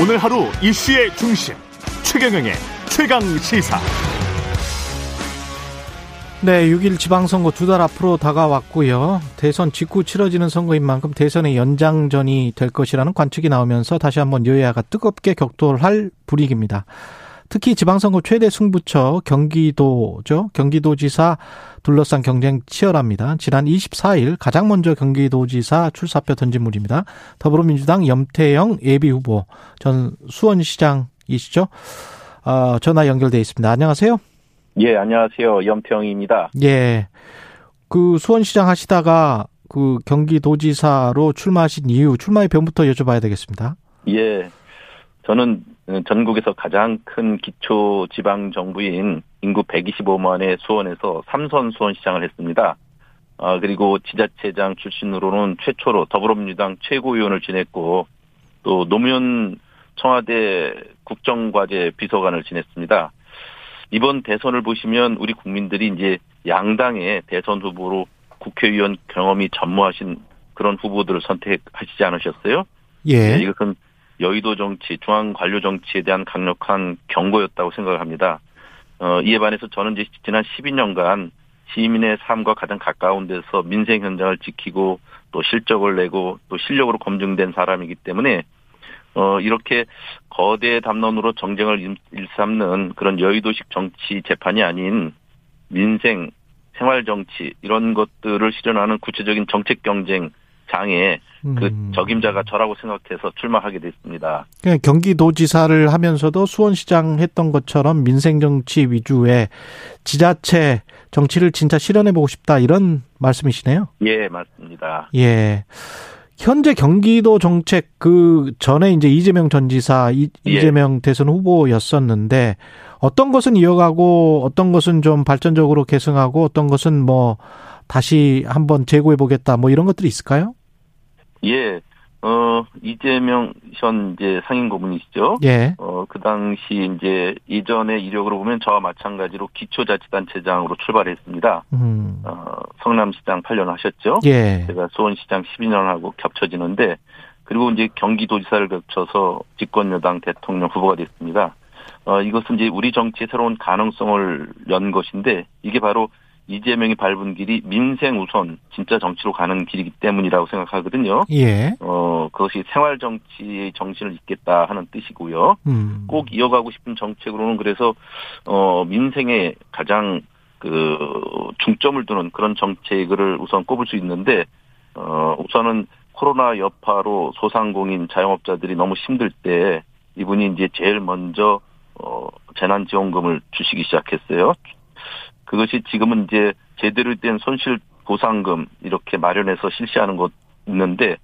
오늘 하루 이슈의 중심 최경영의 최강 시사. 네, 6일 지방선거 두 달 앞으로 다가왔고요. 대선 직후 치러지는 선거인 만큼 대선의 연장전이 될 것이라는 관측이 나오면서 다시 한번 여야가 뜨겁게 격돌할 분위기입니다. 특히 지방선거 최대 승부처 경기도죠. 경기도지사 둘러싼 경쟁 치열합니다. 지난 24일 가장 먼저 경기도지사 출사표 던진 물입니다. 더불어민주당 염태영 예비후보 전 수원시장이시죠. 어, 전화 연결돼 있습니다. 안녕하세요. 예, 안녕하세요. 염태영입니다. 예. 그 수원시장 하시다가 그 경기도지사로 출마하신 이유, 출마의 변부터 여쭤봐야 되겠습니다. 예. 저는 전국에서 가장 큰 기초 지방 정부인 인구 125만의 수원에서 삼선 수원 시장을 했습니다. 아, 그리고 지자체장 출신으로는 최초로 더불어민주당 최고위원을 지냈고 또 노무현 청와대 국정과제 비서관을 지냈습니다. 이번 대선을 보시면 우리 국민들이 이제 양당의 대선 후보로 국회의원 경험이 전무하신 그런 후보들을 선택하시지 않으셨어요? 예. 네, 이것은 여의도 정치, 중앙 관료 정치에 대한 강력한 경고였다고 생각을 합니다. 어, 이에 반해서 저는 이제 지난 12년간 시민의 삶과 가장 가까운 데서 민생 현장을 지키고 또 실적을 내고 또 실력으로 검증된 사람이기 때문에 어, 이렇게 거대 담론으로 정쟁을 일삼는 그런 여의도식 정치 재판이 아닌 민생, 생활 정치 이런 것들을 실현하는 구체적인 정책 경쟁 장에 그 음. 적임자가 저라고 생각해서 출마하게 됐습니다. 경기도지사를 하면서도 수원시장 했던 것처럼 민생 정치 위주의 지자체 정치를 진짜 실현해 보고 싶다 이런 말씀이시네요. 예, 맞습니다. 예. 현재 경기도 정책 그 전에 이제 이재명 전 지사 이, 예. 재명 대선 후보였었는데 어떤 것은 이어가고 어떤 것은 좀 발전적으로 계승하고 어떤 것은 뭐 다시 한번 재고해 보겠다 뭐 이런 것들이 있을까요? 예. 어, 이재명 현 이제 상임 고문이시죠. 예. 어, 그 당시 이제 이전의 이력으로 보면 저와 마찬가지로 기초자치단체장으로 출발했습니다. 음. 어, 성남시장 8년 하셨죠. 예. 제가 수원시장 12년 하고 겹쳐지는데 그리고 이제 경기도지사를 겹쳐서 집권여당 대통령 후보가 됐습니다. 어, 이것은 이제 우리 정치의 새로운 가능성을 연 것인데 이게 바로 이재명이 밟은 길이 민생 우선 진짜 정치로 가는 길이기 때문이라고 생각하거든요. 예. 어 그것이 생활 정치의 정신을 잇겠다 하는 뜻이고요. 음. 꼭 이어가고 싶은 정책으로는 그래서 어 민생에 가장 그 중점을 두는 그런 정책을 우선 꼽을 수 있는데 어 우선은 코로나 여파로 소상공인 자영업자들이 너무 힘들 때 이분이 이제 제일 먼저 어 재난지원금을 주시기 시작했어요. 그것이 지금은 이제 제대로 된 손실 보상금 이렇게 마련해서 실시하는 것 있는데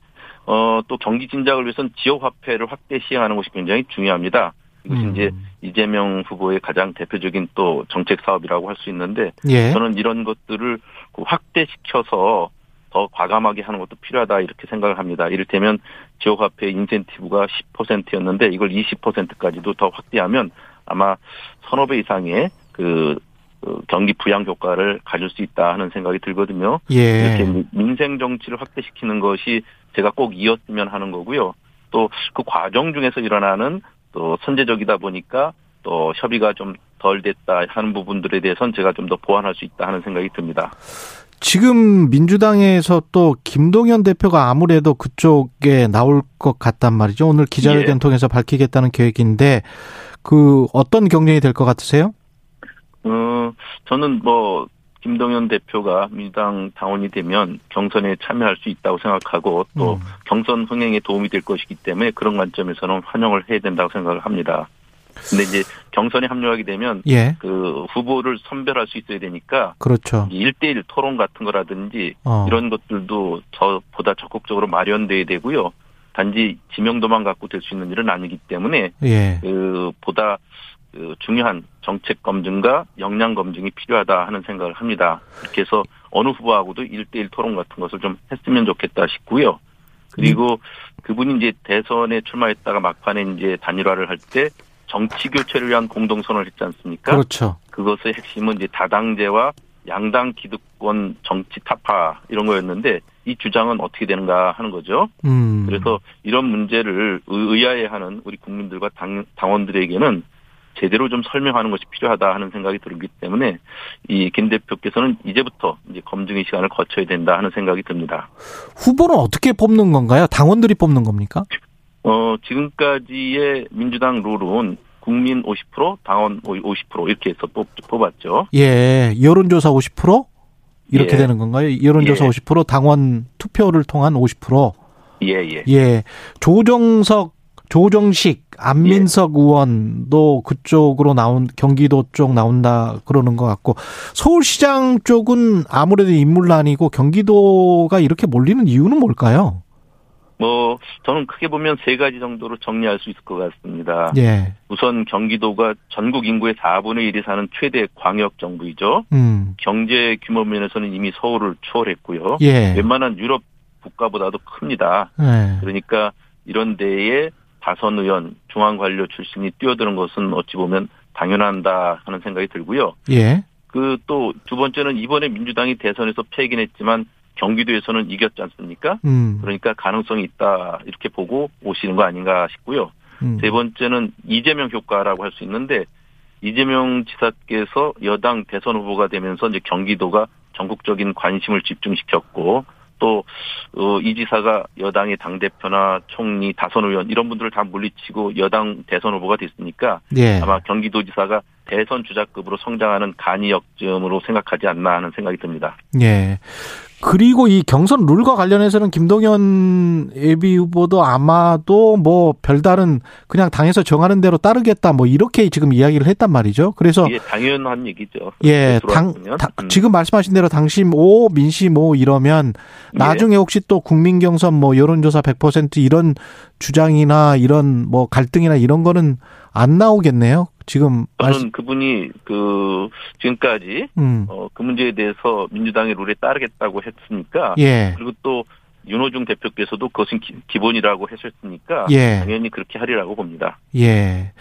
어 또 경기 진작을 위해서는 지역 화폐를 확대 시행하는 것이 굉장히 중요합니다. 이것이 음. 이제 이재명 후보의 가장 대표적인 또 정책 사업이라고 할 수 있는데 예. 저는 이런 것들을 그 확대시켜서 더 과감하게 하는 것도 필요하다 이렇게 생각을 합니다. 이를테면 지역 화폐 인센티브가 10%였는데 이걸 20%까지도 더 확대하면 아마 서너 배 이상의 그그 경기 부양 효과를 가질 수 있다 하는 생각이 들거든요. 예. 이렇게 민생 정치를 확대시키는 것이 제가 꼭 이었으면 하는 거고요. 또 그 과정 중에서 일어나는 또 선제적이다 보니까 또 협의가 좀 덜 됐다 하는 부분들에 대해서는 제가 좀 더 보완할 수 있다 하는 생각이 듭니다. 지금 민주당에서 또 김동연 대표가 아무래도 그쪽에 나올 것 같단 말이죠. 오늘 기자회견 예. 통해서 밝히겠다는 계획인데 그 어떤 경쟁이 될 것 같으세요? 어, 저는 뭐, 김동연 대표가 민주당 당원이 되면 경선에 참여할 수 있다고 생각하고 또 음. 경선 흥행에 도움이 될 것이기 때문에 그런 관점에서는 환영을 해야 된다고 생각을 합니다. 근데 이제 경선에 합류하게 되면 예. 그 후보를 선별할 수 있어야 되니까 그렇죠. 1대1 토론 같은 거라든지 어. 이런 것들도 더 보다 적극적으로 마련돼야 되고요. 단지 지명도만 갖고 될 수 있는 일은 아니기 때문에 예. 그 보다 그 중요한 정책 검증과 역량 검증이 필요하다 하는 생각을 합니다. 그렇게 해서 어느 후보하고도 일대일 토론 같은 것을 좀 했으면 좋겠다 싶고요. 그리고 음. 그분이 이제 대선에 출마했다가 막판에 이제 단일화를 할 때 정치 교체를 위한 공동선언을 했지 않습니까? 그렇죠. 그것의 핵심은 이제 다당제와 양당 기득권 정치 타파 이런 거였는데 이 주장은 어떻게 되는가 하는 거죠. 음. 그래서 이런 문제를 의- 의아해하는 우리 국민들과 당, 당원들에게는 제대로 좀 설명하는 것이 필요하다 하는 생각이 들기 때문에 이 김 대표께서는 이제부터 이제 검증의 시간을 거쳐야 된다 하는 생각이 듭니다. 후보는 어떻게 뽑는 건가요? 당원들이 뽑는 겁니까? 어, 지금까지의 민주당 룰은 국민 50%, 당원 50% 이렇게 해서 뽑, 뽑았죠. 예, 여론조사 50% 이렇게 예. 되는 건가요? 여론조사 예. 50% 당원 투표를 통한 50%. 예, 예. 예, 조정석, 조정식, 안민석 예. 의원도 그쪽으로 나온 경기도 쪽 나온다 그러는 것 같고 서울시장 쪽은 아무래도 인물난이고 경기도가 이렇게 몰리는 이유는 뭘까요? 뭐, 저는 크게 보면 세 가지 정도로 정리할 수 있을 것 같습니다. 예, 우선 경기도가 전국 인구의 4분의 1이 사는 최대 광역 정부이죠. 음, 경제 규모 면에서는 이미 서울을 초월했고요. 예, 웬만한 유럽 국가보다도 큽니다. 예, 그러니까 이런 데에 다선 의원, 중앙 관료 출신이 뛰어드는 것은 어찌 보면 당연한다 하는 생각이 들고요. 예, 그 또 두 번째는 이번에 민주당이 대선에서 패긴 했지만 경기도에서는 이겼지 않습니까? 음, 그러니까 가능성이 있다 이렇게 보고 오시는 거 아닌가 싶고요. 음, 세 번째는 이재명 효과라고 할 수 있는데 이재명 지사께서 여당 대선 후보가 되면서 이제 경기도가 전국적인 관심을 집중시켰고 또 어, 이 지사가 여당의 당 대표나 총리, 다선 의원 이런 분들을 다 물리치고 여당 대선 후보가 됐으니까 예, 아마 경기도지사가 대선 주자급으로 성장하는 간이 역점으로 생각하지 않나 하는 생각이 듭니다. 예. 그리고 이 경선 룰과 관련해서는 김동연 예비 후보도 아마도 뭐 별다른 그냥 당에서 정하는 대로 따르겠다 뭐 이렇게 지금 이야기를 했단 말이죠. 그래서 이게 당연한 얘기죠. 예, 당. 다- 음. 지금 말씀하신 대로 당심 오, 민심 오 이러면 예. 나중에 혹시 또 국민 경선 뭐 여론조사 100% 이런 주장이나 이런 뭐 갈등이나 이런 거는 안 나오겠네요. 지금 말씀, 저는 그분이 그 지금까지 음, 어, 그 문제에 대해서 민주당의 룰에 따르겠다고 했으니까 예, 그리고 또 윤호중 대표께서도 그것은 기, 본이라고 하셨으니까 예. 당연히 그렇게 하리라고 봅니다. 예.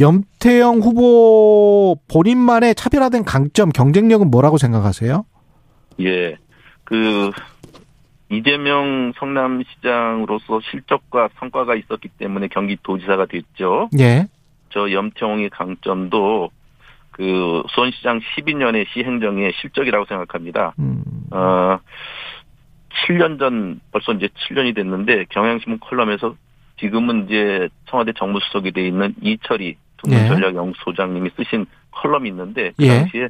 염태영 후보 본인만의 차별화된 강점, 경쟁력은 뭐라고 생각하세요? 예, 그 이재명 성남시장으로서 실적과 성과가 있었기 때문에 경기도지사가 됐죠. 예. 저 염태홍의 강점도 그 수원시장 12년의 시행정의 실적이라고 생각합니다. 음, 어, 7년 전, 벌써 이제 7년이 됐는데, 경향신문 컬럼에서 지금은 이제 청와대 정무수석이 돼 있는 이철이 예. 통일전략연구소장님이 쓰신 컬럼이 있는데, 그 예. 당시에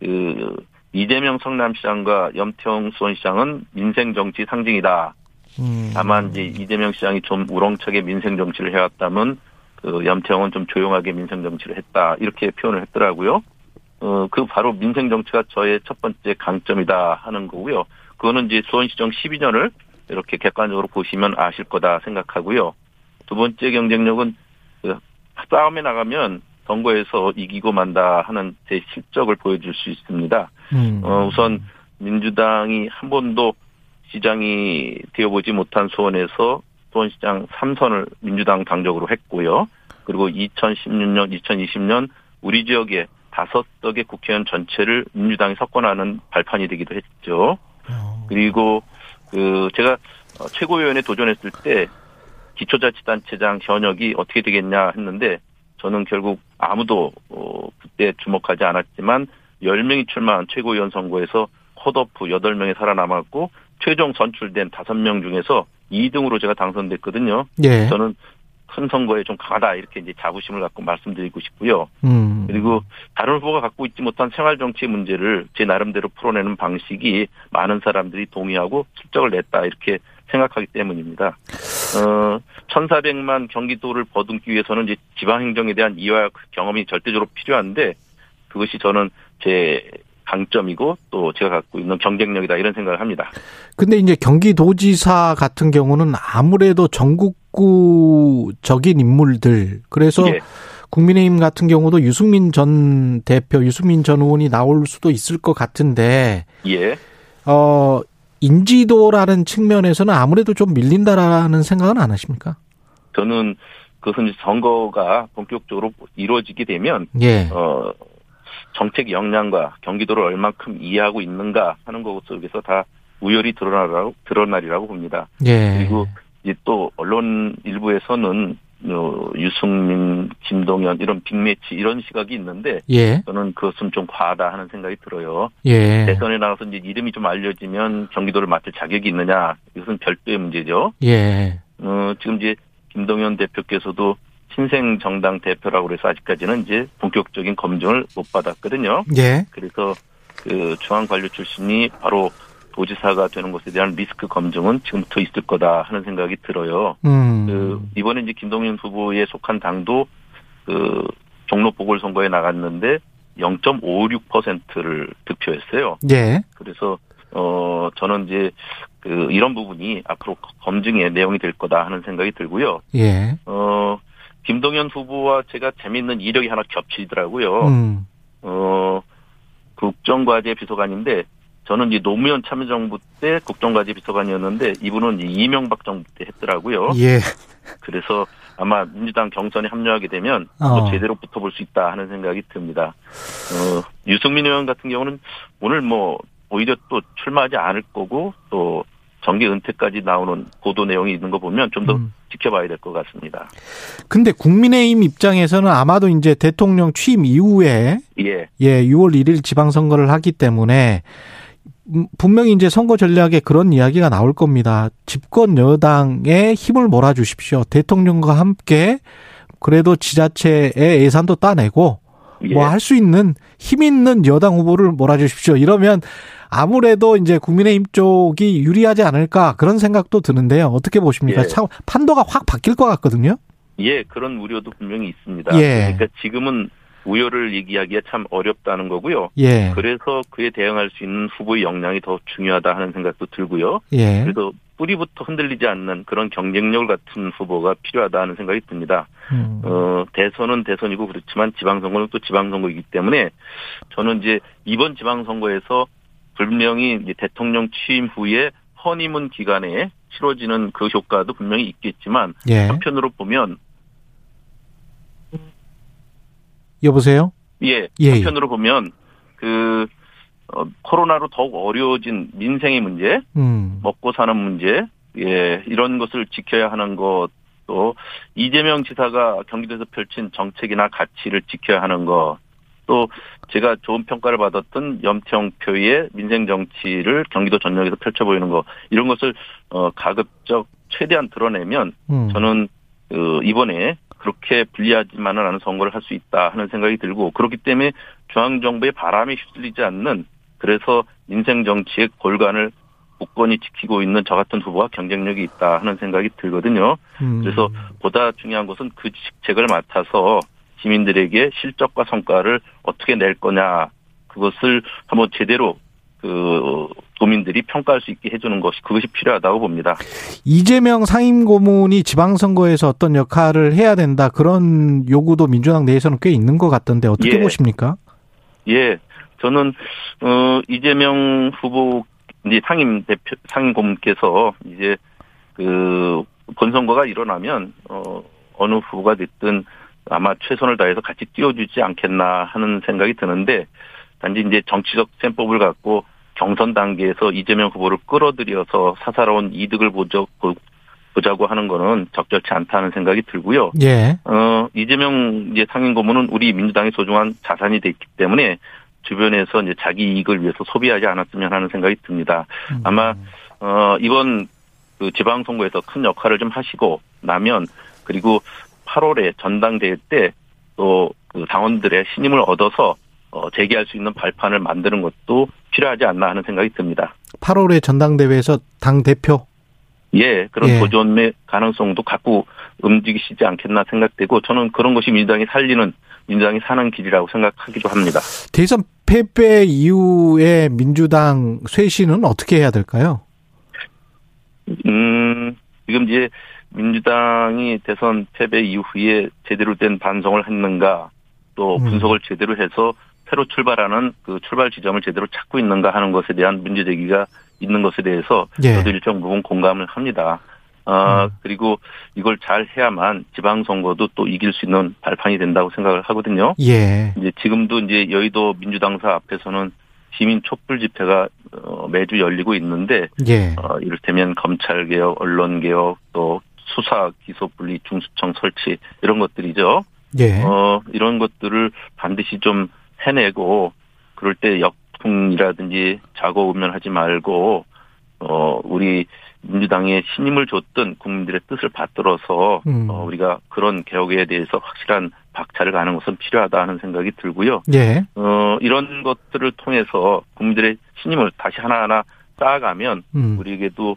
그, 이재명 성남시장과 염태영 수원시장은 민생 정치 상징이다. 음. 다만 이제 이재명 시장이 좀 우렁차게 민생 정치를 해왔다면, 그 염태영은 좀 조용하게 민생 정치를 했다. 이렇게 표현을 했더라고요. 어, 그 바로 민생 정치가 저의 첫 번째 강점이다 하는 거고요. 그거는 이제 수원시정 12년을 이렇게 객관적으로 보시면 아실 거다 생각하고요. 두 번째 경쟁력은 그 싸움에 나가면 선거에서 이기고 만다 하는 제 실적을 보여줄 수 있습니다. 음. 어, 우선 민주당이 한 번도 시장이 되어보지 못한 수원에서 수원시장 3선을 민주당 당적으로 했고요. 그리고 2016년, 2020년 우리 지역에 다섯 석의 국회의원 전체를 민주당이 석권하는 발판이 되기도 했죠. 어. 그리고 그 제가 어, 최고위원에 도전했을 때 기초자치단체장 현역이 어떻게 되겠냐 했는데 저는 결국 아무도 어, 그때 주목하지 않았지만 10명이 출마한 최고위원 선거에서 컷오프 8명이 살아남았고 최종 선출된 5명 중에서 2등으로 제가 당선됐거든요. 예. 저는 큰 선거에 좀 강하다 이렇게 이제 자부심을 갖고 말씀드리고 싶고요. 음. 그리고 다른 후보가 갖고 있지 못한 생활 정치 문제를 제 나름대로 풀어내는 방식이 많은 사람들이 동의하고 실적을 냈다 이렇게 생각하기 때문입니다. 어, 1,400만 경기도를 버듬기 위해서는 이제 지방 행정에 대한 이화 경험이 절대적으로 필요한데 그것이 저는 제 강점이고 또 제가 갖고 있는 경쟁력이다 이런 생각을 합니다. 근데 이제 경기도지사 같은 경우는 아무래도 전국 구적인 인물들 그래서 예. 국민의힘 같은 경우도 유승민 전 대표, 유승민 전 의원이 나올 수도 있을 것 같은데 예. 어 인지도라는 측면에서는 아무래도 좀 밀린다라는 생각은 안 하십니까? 저는 그것은 선거가 본격적으로 이루어지게 되면 예. 어 정책 역량과 경기도를 얼만큼 이해하고 있는가 하는 것 속에서 다 우열이 드러나라고 드러나리라고 봅니다. 예. 그리고 이제 또 언론 일부에서는 어, 유승민, 김동연 이런 빅매치 이런 시각이 있는데 예. 저는 그것은 좀 과하다 하는 생각이 들어요. 예. 대선에 나가서 이제 이름이 좀 알려지면 경기도를 맡을 자격이 있느냐 이것은 별도의 문제죠. 예. 어, 지금 이제 김동연 대표께서도 신생 정당 대표라고 그래서 아직까지는 이제 본격적인 검증을 못 받았거든요. 예. 그래서 그 중앙 관료 출신이 바로 도지사가 되는 것에 대한 리스크 검증은 지금부터 있을 거다 하는 생각이 들어요. 음. 그 이번에 이제 김동연 후보에 속한 당도 그 종로 보궐선거에 나갔는데 0.56%를 득표했어요. 예. 그래서 어 저는 이제 그 이런 부분이 앞으로 검증의 내용이 될 거다 하는 생각이 들고요. 예. 어 김동연 후보와 제가 재미있는 이력이 하나 겹치더라고요. 음. 어 국정과제 비서관인데 저는 이제 노무현 참여정부 때 국정과제 비서관이었는데 이분은 이명박 정부 때 했더라고요. 예. 그래서 아마 민주당 경선에 합류하게 되면 어. 또 제대로 붙어볼 수 있다 하는 생각이 듭니다. 어, 유승민 의원 같은 경우는 오늘 뭐 오히려 또 출마하지 않을 거고 또 정계 은퇴까지 나오는 보도 내용이 있는 거 보면 좀더 음. 지켜봐야 될 것 같습니다. 근데 국민의힘 입장에서는 아마도 이제 대통령 취임 이후에 예, 예, 6월 1일 지방선거를 하기 때문에 음, 분명히 이제 선거 전략에 그런 이야기가 나올 겁니다. 집권 여당에 힘을 몰아주십시오. 대통령과 함께 그래도 지자체의 예산도 따내고 예. 뭐할 수 있는 힘 있는 여당 후보를 몰아주십시오. 이러면 아무래도 이제 국민의힘 쪽이 유리하지 않을까 그런 생각도 드는데요. 어떻게 보십니까? 예. 참 판도가 확 바뀔 것 같거든요. 예, 그런 우려도 분명히 있습니다. 예. 그러니까 지금은 우려를 얘기하기가 참 어렵다는 거고요. 예, 그래서 그에 대응할 수 있는 후보의 역량이 더 중요하다 하는 생각도 들고요. 예, 그래서 뿌리부터 흔들리지 않는 그런 경쟁력 같은 후보가 필요하다 하는 생각이 듭니다. 음, 어, 대선은 대선이고 그렇지만 지방선거는 또 지방선거이기 때문에 저는 이제 이번 지방선거에서 분명히 이제 대통령 취임 후에 허니문 기간에 치러지는 그 효과도 분명히 있겠지만 예. 한편으로 보면 여보세요? 예, 예, 한편으로 보면 그 어, 코로나로 더욱 어려워진 민생의 문제, 음, 먹고 사는 문제, 예, 이런 것을 지켜야 하는 것, 또 이재명 지사가 경기도에서 펼친 정책이나 가치를 지켜야 하는 것, 또 제가 좋은 평가를 받았던 염태영 표의 민생 정치를 경기도 전역에서 펼쳐 보이는 것, 이런 것을 어 가급적 최대한 드러내면 음. 저는 그 이번에 그렇게 불리하지만은 않은 선거를 할 수 있다 하는 생각이 들고 그렇기 때문에 중앙 정부의 바람에 휩쓸리지 않는 그래서 민생 정치의 골간을 굳건히 지키고 있는 저 같은 후보가 경쟁력이 있다 하는 생각이 들거든요. 음. 그래서 보다 중요한 것은 그 직책을 맡아서 시민들에게 실적과 성과를 어떻게 낼 거냐 그것을 한번 제대로 그 도민들이 평가할 수 있게 해주는 것이 그것이 필요하다고 봅니다. 이재명 상임고문이 지방선거에서 어떤 역할을 해야 된다 그런 요구도 민주당 내에서는 꽤 있는 것 같던데 어떻게 예. 보십니까? 예, 저는 어 이재명 후보 이제 상임 대표 상임 고문께서 이제 그 본선거가 일어나면 어 어느 후보가 됐든 아마 최선을 다해서 같이 띄워주지 않겠나 하는 생각이 드는데 단지 이제 정치적 셈법을 갖고 경선 단계에서 이재명 후보를 끌어들여서 사사로운 이득을 보자, 보- 보자고 하는 거는 적절치 않다는 생각이 들고요. 예. 어, 이재명 이제 상임 고문은 우리 민주당의 소중한 자산이 됐기 때문에 주변에서 이제 자기 이익을 위해서 소비하지 않았으면 하는 생각이 듭니다. 아마 어, 이번 그 지방선거에서 큰 역할을 좀 하시고 나면 그리고 8월에 전당대회 때 또 그 당원들의 신임을 얻어서 어, 재개할 수 있는 발판을 만드는 것도 필요하지 않나 하는 생각이 듭니다. 8월에 전당대회에서 당 대표 예, 그런 예. 도전의 가능성도 갖고 움직이시지 않겠나 생각되고 저는 그런 것이 민주당이 살리는 민주당이 사는 길이라고 생각하기도 합니다. 대선 패배 이후에 민주당 쇄신은 어떻게 해야 될까요? 음, 지금 이제 민주당이 대선 패배 이후에 제대로 된 반성을 했는가 또 음. 분석을 제대로 해서 새로 출발하는 그 출발 지점을 제대로 찾고 있는가 하는 것에 대한 문제 제기가 있는 것에 대해서 예. 저도 일정 부분 공감을 합니다. 아, 음. 그리고 이걸 잘 해야만 지방선거도 또 이길 수 있는 발판이 된다고 생각을 하거든요. 예. 이제 지금도 이제 여의도 민주당사 앞에서는 시민 촛불 집회가 어, 매주 열리고 있는데 예. 어, 이를테면 검찰 개혁, 언론 개혁, 또 수사 기소 분리 중수청 설치 이런 것들이죠. 예. 어, 이런 것들을 반드시 좀 해내고 그럴 때 역풍이라든지 자고 우면하지 말고 어, 우리 민주당에 신임을 줬던 국민들의 뜻을 받들어서 음. 어, 우리가 그런 개혁에 대해서 확실한 박차를 가는 것은 필요하다 하는 생각이 들고요. 예. 어, 이런 것들을 통해서 국민들의 신임을 다시 하나하나 쌓아가면 음. 우리에게도 어,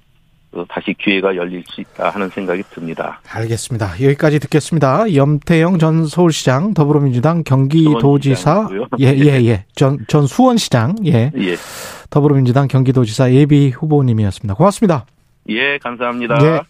다시 기회가 열릴 수 있다 하는 생각이 듭니다. 알겠습니다. 여기까지 듣겠습니다. 염태영 전 서울시장 더불어민주당 경기도지사 수원시장이고요. 예예 예. 전, 전 수원시장 예. 예. 더불어민주당 경기도지사 예비 후보님이었습니다. 고맙습니다. 예, 감사합니다. 예.